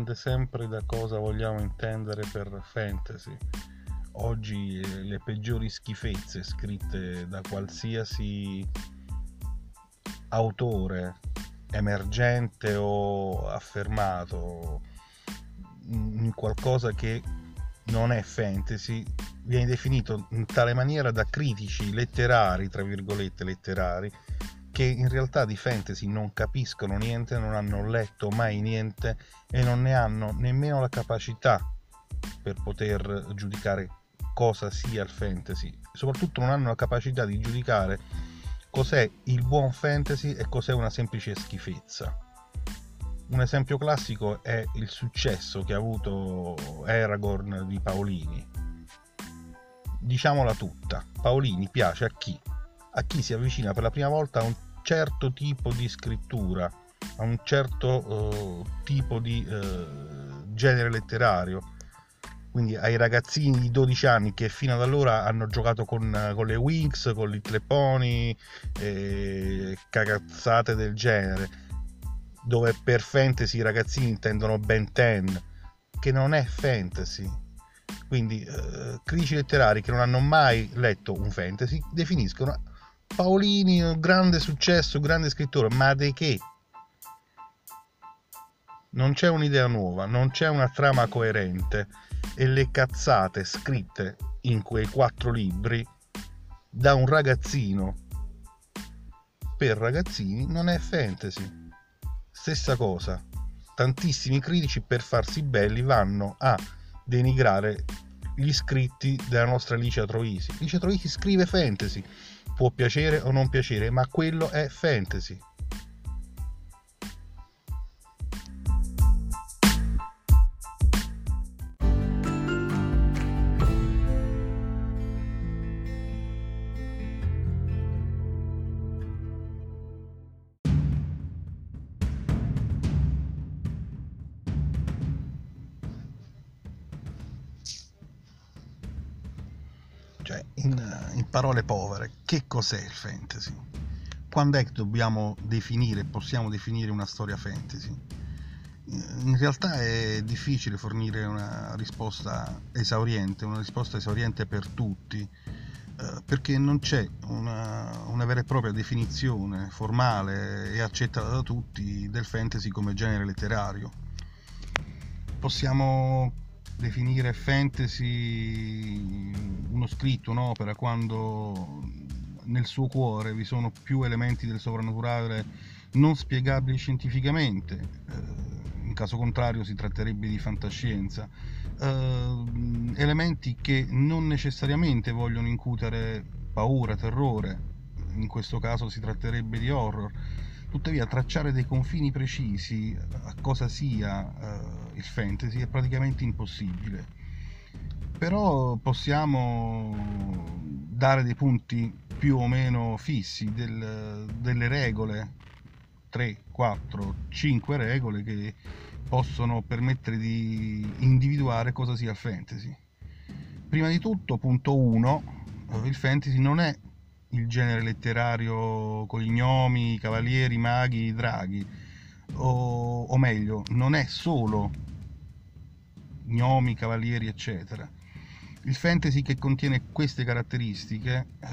dipende sempre da cosa vogliamo intendere per fantasy. Oggi eh, le peggiori schifezze scritte da qualsiasi autore emergente o affermato in qualcosa che non è fantasy viene definito in tale maniera da critici letterari, tra virgolette letterari, che in realtà di fantasy non capiscono niente, non hanno letto mai niente e non ne hanno nemmeno la capacità per poter giudicare cosa sia il fantasy. Soprattutto non hanno la capacità di giudicare cos'è il buon fantasy e cos'è una semplice schifezza. Un esempio classico è il successo che ha avuto Aragorn di Paolini. Diciamola tutta, Paolini piace a chi? A chi si avvicina per la prima volta a un certo tipo di scrittura, a un certo uh, tipo di uh, genere letterario. Quindi ai ragazzini di 12 anni che fino ad allora hanno giocato con, con le Wings, con Little Pony, eh, cagazzate del genere dove per fantasy i ragazzini intendono Ben 10, che non è fantasy. Quindi eh, critici letterari che non hanno mai letto un fantasy definiscono Paolini un grande successo, grande scrittore, ma di che? Non c'è un'idea nuova, non c'è una trama coerente e le cazzate scritte in quei quattro libri da un ragazzino per ragazzini non è fantasy Stessa cosa, tantissimi critici per farsi belli vanno a denigrare gli scritti della nostra Alicia Troisi. Alicia Troisi scrive fantasy, può piacere o non piacere, ma quello è fantasy. In, in parole povere, che cos'è il fantasy? Quando è che dobbiamo definire, possiamo definire una storia fantasy? In realtà è difficile fornire una risposta esauriente, una risposta esauriente per tutti, eh, perché non c'è una, una, vera e propria definizione formale e accettata da tutti del fantasy come genere letterario. Possiamo definire fantasy uno scritto, un'opera, quando nel suo cuore vi sono più elementi del sovrannaturale non spiegabili scientificamente, eh, in caso contrario si tratterebbe di fantascienza, eh, elementi che non necessariamente vogliono incutere paura, terrore, in questo caso si tratterebbe di horror, tuttavia tracciare dei confini precisi a cosa sia eh, il fantasy è praticamente impossibile. Però possiamo dare dei punti più o meno fissi del, delle regole 3, 4, 5 regole che possono permettere di individuare cosa sia il fantasy. Prima di tutto punto 1 il fantasy non è il genere letterario con gli gnomi, i cavalieri, i maghi, i draghi. O, o meglio non è solo gnomi, cavalieri eccetera. Il fantasy che contiene queste caratteristiche, eh,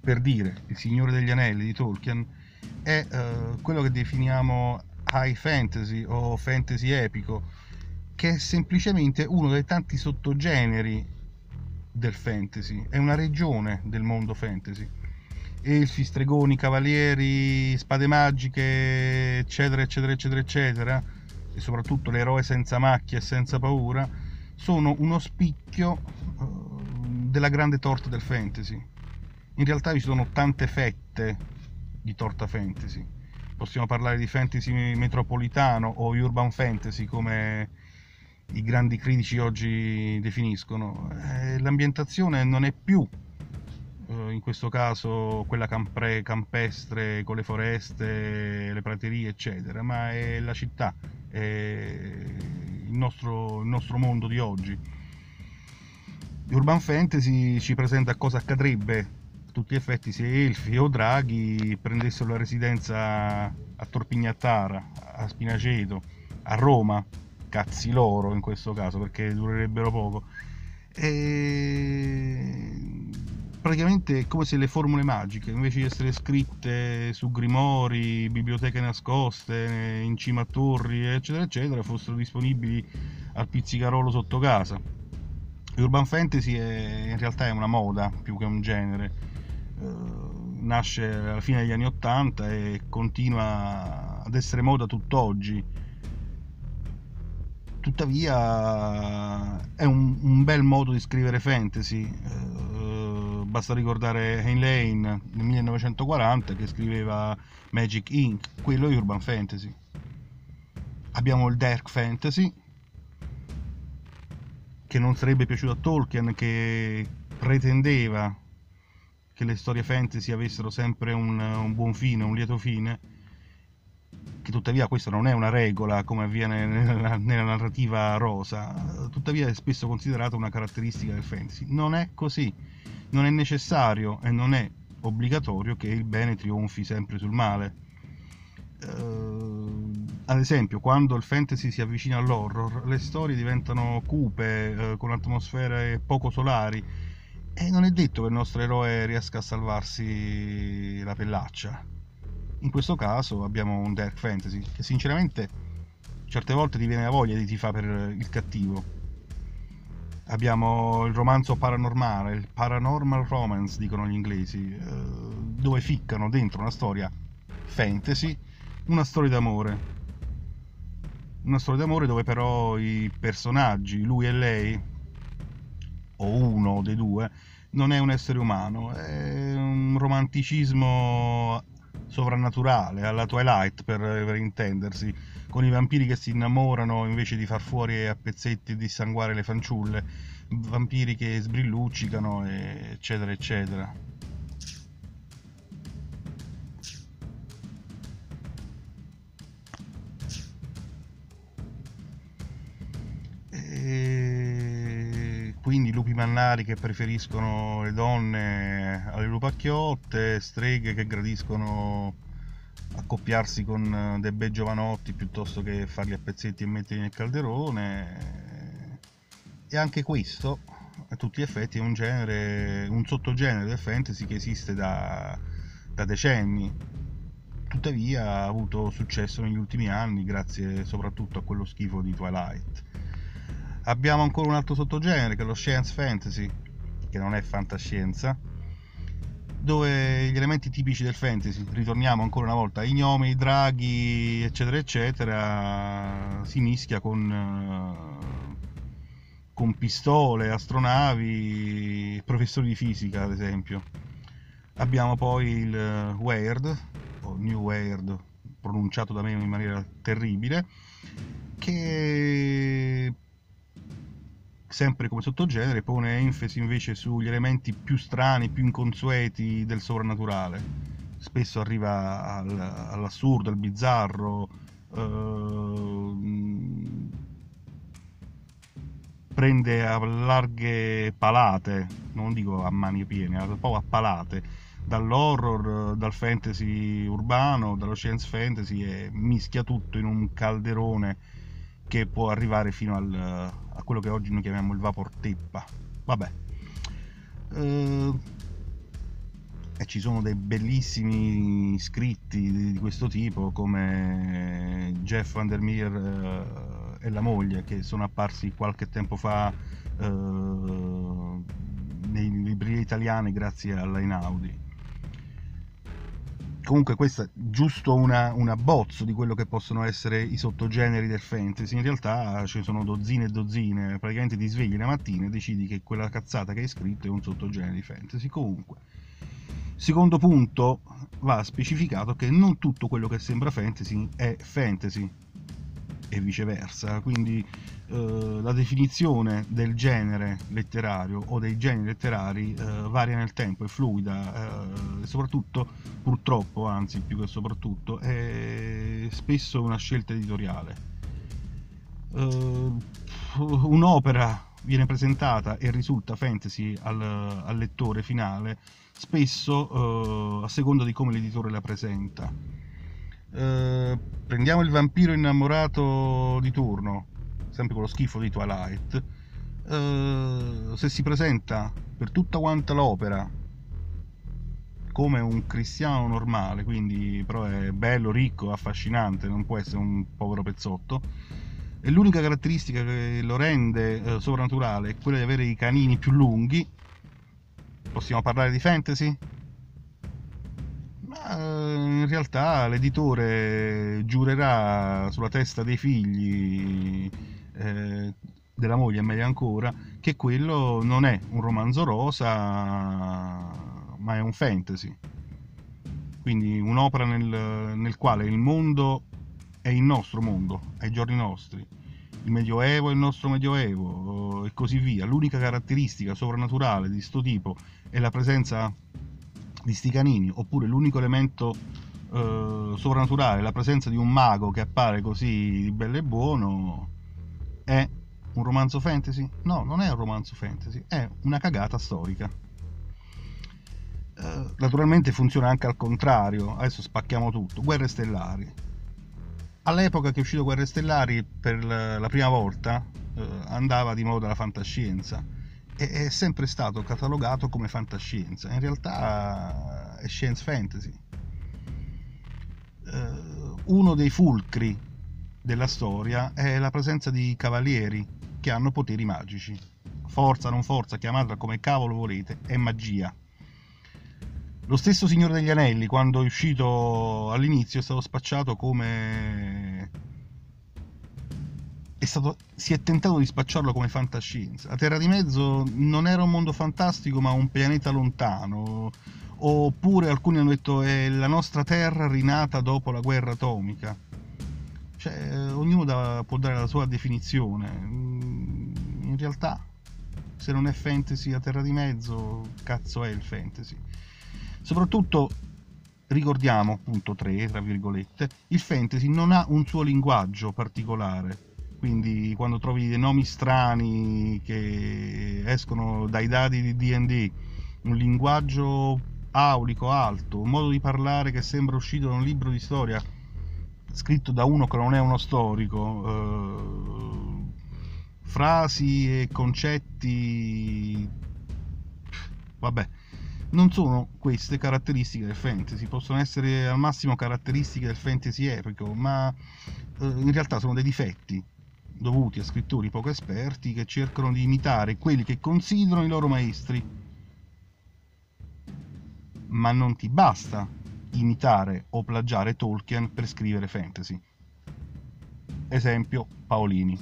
per dire Il Signore degli Anelli di Tolkien, è eh, quello che definiamo high fantasy o fantasy epico, che è semplicemente uno dei tanti sottogeneri del fantasy, è una regione del mondo fantasy. Elfi, stregoni, cavalieri, spade magiche, eccetera, eccetera, eccetera, eccetera, e soprattutto l'eroe senza macchie e senza paura, sono uno spicchio uh, della grande torta del fantasy. In realtà vi sono tante fette di torta fantasy. Possiamo parlare di fantasy metropolitano o urban fantasy come i grandi critici oggi definiscono. Eh, l'ambientazione non è più uh, in questo caso quella campre, campestre con le foreste, le praterie, eccetera, ma è la città, è il nostro, il nostro mondo di oggi. Urban Fantasy ci presenta cosa accadrebbe a tutti gli effetti se elfi o draghi prendessero la residenza a Torpignattara, a Spinaceto, a Roma, cazzi loro in questo caso perché durerebbero poco. E praticamente è come se le formule magiche, invece di essere scritte su grimori, biblioteche nascoste, in cima a torri, eccetera, eccetera, fossero disponibili al pizzicarolo sotto casa. Urban Fantasy è, in realtà è una moda più che un genere. Uh, nasce alla fine degli anni Ottanta e continua ad essere moda tutt'oggi tuttavia è un, un, bel modo di scrivere fantasy. Uh, basta ricordare Hein Lane nel 1940 che scriveva Magic Inc., quello è Urban Fantasy. Abbiamo il Dark Fantasy, che non sarebbe piaciuto a Tolkien, che pretendeva che le storie fantasy avessero sempre un, un buon fine, un lieto fine che tuttavia questa non è una regola come avviene nella, nella, narrativa rosa, tuttavia è spesso considerata una caratteristica del fantasy. Non è così, non è necessario e non è obbligatorio che il bene trionfi sempre sul male. Uh, ad esempio, quando il fantasy si avvicina all'horror, le storie diventano cupe, uh, con atmosfere poco solari, e non è detto che il nostro eroe riesca a salvarsi la pellaccia in questo caso abbiamo un Dark Fantasy che sinceramente certe volte ti viene la voglia di tifare per il cattivo. Abbiamo il romanzo paranormale, il paranormal romance dicono gli inglesi, eh, dove ficcano dentro una storia fantasy, una storia d'amore. Una storia d'amore dove però i personaggi, lui e lei, o uno dei due, non è un essere umano, è un romanticismo sovrannaturale, alla Twilight per, per, intendersi, con i vampiri che si innamorano invece di far fuori a pezzetti e dissanguare le fanciulle, vampiri che sbrilluccicano, eccetera, eccetera. Quindi lupi mannari che preferiscono le donne alle lupacchiotte, streghe che gradiscono accoppiarsi con eh, dei bei giovanotti piuttosto che farli a pezzetti e metterli nel calderone. E anche questo, a tutti gli effetti, è un genere, un sottogenere del fantasy che esiste da, da decenni. Tuttavia ha avuto successo negli ultimi anni grazie soprattutto a quello schifo di Twilight abbiamo ancora un altro sottogenere che è lo science fantasy che non è fantascienza dove gli elementi tipici del fantasy ritorniamo ancora una volta i gnomi, i draghi eccetera eccetera si mischia con eh, con pistole, astronavi, professori di fisica ad esempio. Abbiamo poi il Weird, o New Weird, pronunciato da me in maniera terribile, che sempre come sottogenere, pone enfasi invece sugli elementi più strani, più inconsueti del sovrannaturale. Spesso arriva al, all'assurdo, al bizzarro, eh, prende a larghe palate, non dico a mani piene, proprio a palate, dall'horror, dal fantasy urbano, dallo science fantasy e mischia tutto in un calderone che può arrivare fino al, a quello che oggi noi chiamiamo il vapor teppa. Vabbè. Uh, e ci sono dei bellissimi scritti di questo tipo come Jeff Vandermeer uh, e la moglie che sono apparsi qualche tempo fa uh, nei libri italiani grazie alla Inaudi comunque questo è giusto una, un abbozzo di quello che possono essere i sottogeneri del fantasy. In realtà ci sono dozzine e dozzine. Praticamente ti svegli la mattina e decidi che quella cazzata che hai scritto è un sottogenere di fantasy. Comunque secondo punto va specificato che non tutto quello che sembra fantasy è fantasy e viceversa quindi eh, la definizione del genere letterario o dei generi letterari eh, varia nel tempo, è fluida eh, e soprattutto, purtroppo, anzi più che soprattutto, è spesso una scelta editoriale. Eh, un'opera viene presentata e risulta fantasy al, al lettore finale, spesso a seconda di come l'editore la presenta Eh, prendiamo il vampiro innamorato di turno, sempre con lo schifo di Twilight. Eh, se si presenta per tutta quanta l'opera come un cristiano normale, quindi però è bello, ricco, affascinante, non può essere un povero pezzotto. E l'unica caratteristica che lo rende eh, sovrannaturale è quella di avere i canini più lunghi. Possiamo parlare di fantasy? Ma in realtà l'editore giurerà sulla testa dei figli eh, della moglie, meglio ancora, che quello non è un romanzo rosa ma è un fantasy. Quindi un'opera nel, nel quale il mondo è il nostro mondo, ai giorni nostri. Il Medioevo è il nostro Medioevo e così via. L'unica caratteristica sovrannaturale di questo tipo è la presenza di sti canini, oppure l'unico elemento eh, sovrannaturale, la presenza di un mago che appare così di bello e buono, è un romanzo fantasy? No, non è un romanzo fantasy, è una cagata storica. Eh, naturalmente funziona anche al contrario, adesso spacchiamo tutto, Guerre Stellari. All'epoca che è uscito Guerre Stellari per la prima volta eh, andava di moda la fantascienza e è sempre stato catalogato come fantascienza, in realtà è science fantasy. Eh, uno dei fulcri della storia è la presenza di cavalieri che hanno poteri magici. Forza, non forza, chiamatela come cavolo volete, è magia lo stesso Signore degli Anelli, quando è uscito all'inizio, è stato spacciato come... È stato... si è tentato di spacciarlo come fantascienza. La Terra di Mezzo non era un mondo fantastico, ma un pianeta lontano. Oppure alcuni hanno detto è la nostra Terra rinata dopo la guerra atomica. Cioè, ognuno da... può dare la sua definizione. In realtà, se non è fantasy a Terra di Mezzo, cazzo è il fantasy. Soprattutto ricordiamo, punto 3, tra virgolette, il fantasy non ha un suo linguaggio particolare, quindi quando trovi dei nomi strani che escono dai dati di D&D, un linguaggio aulico, alto, un modo di parlare che sembra uscito da un libro di storia scritto da uno che non è uno storico, eh, frasi e concetti, vabbè, non sono queste caratteristiche del fantasy, possono essere al massimo caratteristiche del fantasy epico, ma eh, in realtà sono dei difetti dovuti a scrittori poco esperti che cercano di imitare quelli che considerano i loro maestri. Ma non ti basta imitare o plagiare Tolkien per scrivere fantasy. Esempio Paolini.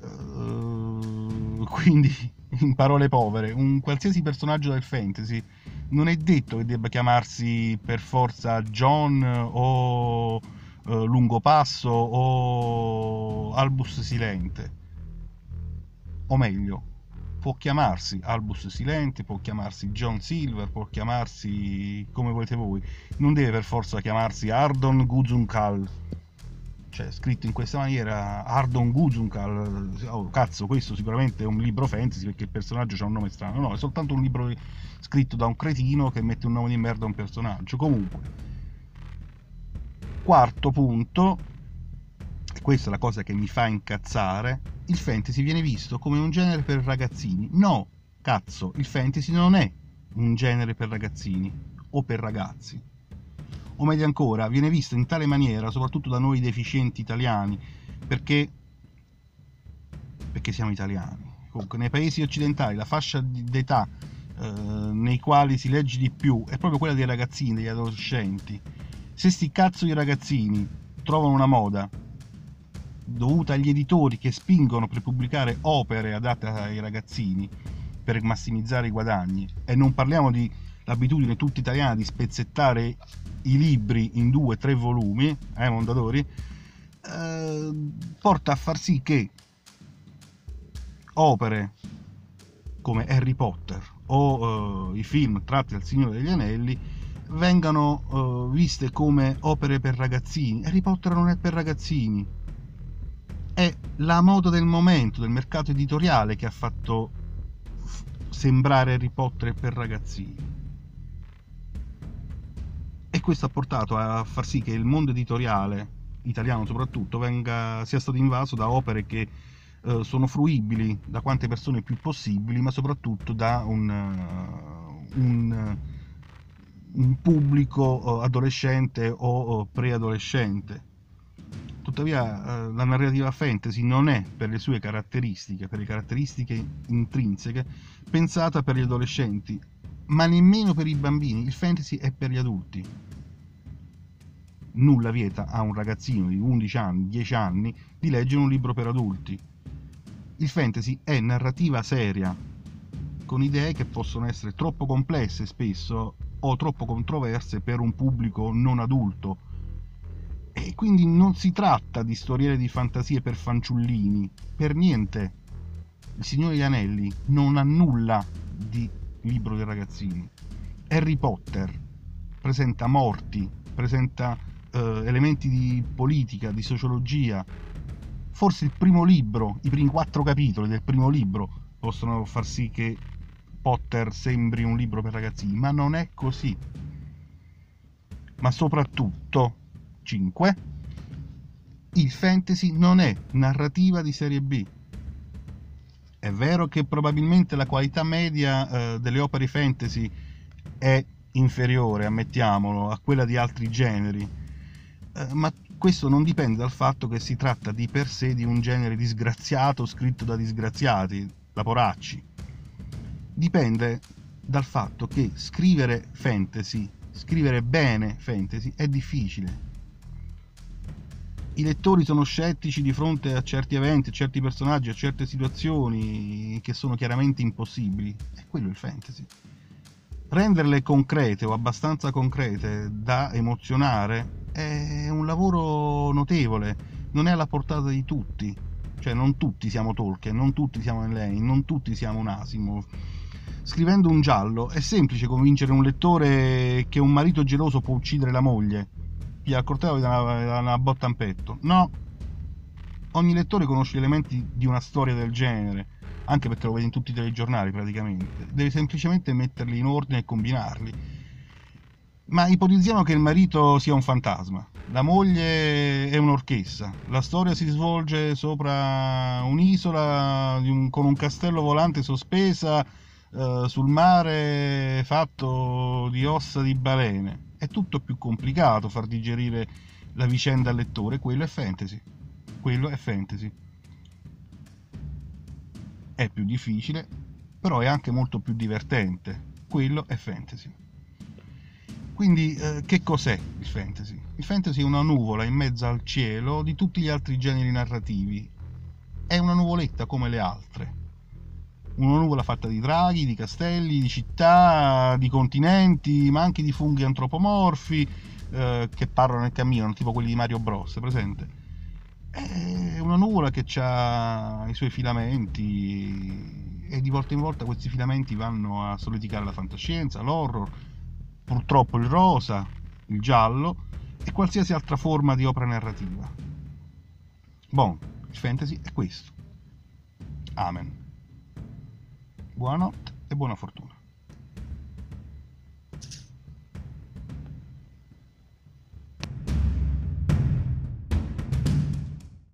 Uh, quindi in parole povere, un qualsiasi personaggio del fantasy non è detto che debba chiamarsi per forza John o eh, Lungopasso o Albus Silente. O meglio, può chiamarsi Albus Silente, può chiamarsi John Silver, può chiamarsi come volete voi. Non deve per forza chiamarsi Ardon Guzunkal cioè scritto in questa maniera Ardon Guzunkal oh, cazzo questo sicuramente è un libro fantasy perché il personaggio ha un nome strano. No è soltanto un libro scritto da un cretino che mette un nome di merda a un personaggio. Comunque quarto punto questa è la cosa che mi fa incazzare il fantasy viene visto come un genere per ragazzini no cazzo il fantasy non è un genere per ragazzini o per ragazzi o meglio ancora, viene visto in tale maniera, soprattutto da noi deficienti italiani, perché, perché siamo italiani. Comunque, nei paesi occidentali la fascia d'età eh, nei quali si legge di più è proprio quella dei ragazzini, degli adolescenti. Se sti cazzo di ragazzini trovano una moda dovuta agli editori che spingono per pubblicare opere adatte ai ragazzini per massimizzare i guadagni, e non parliamo di l'abitudine tutta italiana di spezzettare i libri in due o tre volumi, eh, Mondadori, eh, porta a far sì che opere come Harry Potter o eh, i film tratti dal Signore degli Anelli vengano eh, viste come opere per ragazzini. Harry Potter non è per ragazzini, è la moda del momento, del mercato editoriale che ha fatto sembrare Harry Potter per ragazzini questo ha portato a far sì che il mondo editoriale italiano soprattutto venga, sia stato invaso da opere che eh, sono fruibili da quante persone più possibili, ma soprattutto da un, uh, un, un pubblico uh, adolescente o preadolescente. Tuttavia la narrativa fantasy non è per le sue caratteristiche, per le caratteristiche intrinseche, pensata per gli adolescenti, ma nemmeno per i bambini. Il fantasy è per gli adulti. Nulla vieta a un ragazzino di 11 anni, 10 anni, di leggere un libro per adulti il fantasy è narrativa seria, con idee che possono essere troppo complesse spesso o troppo controverse per un pubblico non adulto. E quindi non si tratta di storiere di fantasie per fanciullini, per niente. Il Signore degli Anelli non ha nulla di libro dei ragazzini. Harry Potter presenta morti, presenta eh, elementi di politica, di sociologia, forse il primo libro, i primi quattro capitoli del primo libro possono far sì che Potter sembri un libro per ragazzini, ma non è così. Ma soprattutto, 5, il fantasy non è narrativa di serie B. È vero che probabilmente la qualità media eh, delle opere fantasy è inferiore, ammettiamolo, a quella di altri generi, eh, ma questo non dipende dal fatto che si tratta di per sé di un genere disgraziato scritto da disgraziati, la poracci. Dipende dal fatto che scrivere fantasy, scrivere bene fantasy, è difficile. I lettori sono scettici di fronte a certi eventi, a certi personaggi, a certe situazioni che sono chiaramente impossibili. È quello il fantasy. Renderle concrete o abbastanza concrete da emozionare è un lavoro notevole, non è alla portata di tutti, cioè non tutti siamo Tolkien, non tutti siamo Elaine, non tutti siamo un Asimov. Scrivendo un giallo è semplice convincere un lettore che un marito geloso può uccidere la moglie, piglia il coltello e dà una, una botta in petto. No, ogni lettore conosce gli elementi di una storia del genere, anche perché lo vedi in tutti i telegiornali praticamente. Devi semplicemente metterli in ordine e combinarli ma ipotizziamo che il marito sia un fantasma, la moglie è un'orchessa, la storia si svolge sopra un'isola un, con un castello volante sospesa eh, sul mare fatto di ossa di balene. È tutto più complicato far digerire la vicenda al lettore, quello è fantasy. Quello è fantasy. È più difficile, però è anche molto più divertente. Quello è fantasy. Quindi eh, che cos'è il fantasy? Il fantasy è una nuvola in mezzo al cielo di tutti gli altri generi narrativi. È una nuvoletta come le altre. Una nuvola fatta di draghi, di castelli, di città, di continenti, ma anche di funghi antropomorfi eh, che parlano e camminano, tipo quelli di Mario Bros, presente? È una nuvola che ha i suoi filamenti e di volta in volta questi filamenti vanno a solidificare la fantascienza, l'horror, purtroppo il rosa, il giallo e qualsiasi altra forma di opera narrativa. Bon, il fantasy è questo. Amen. Buonanotte e buona fortuna.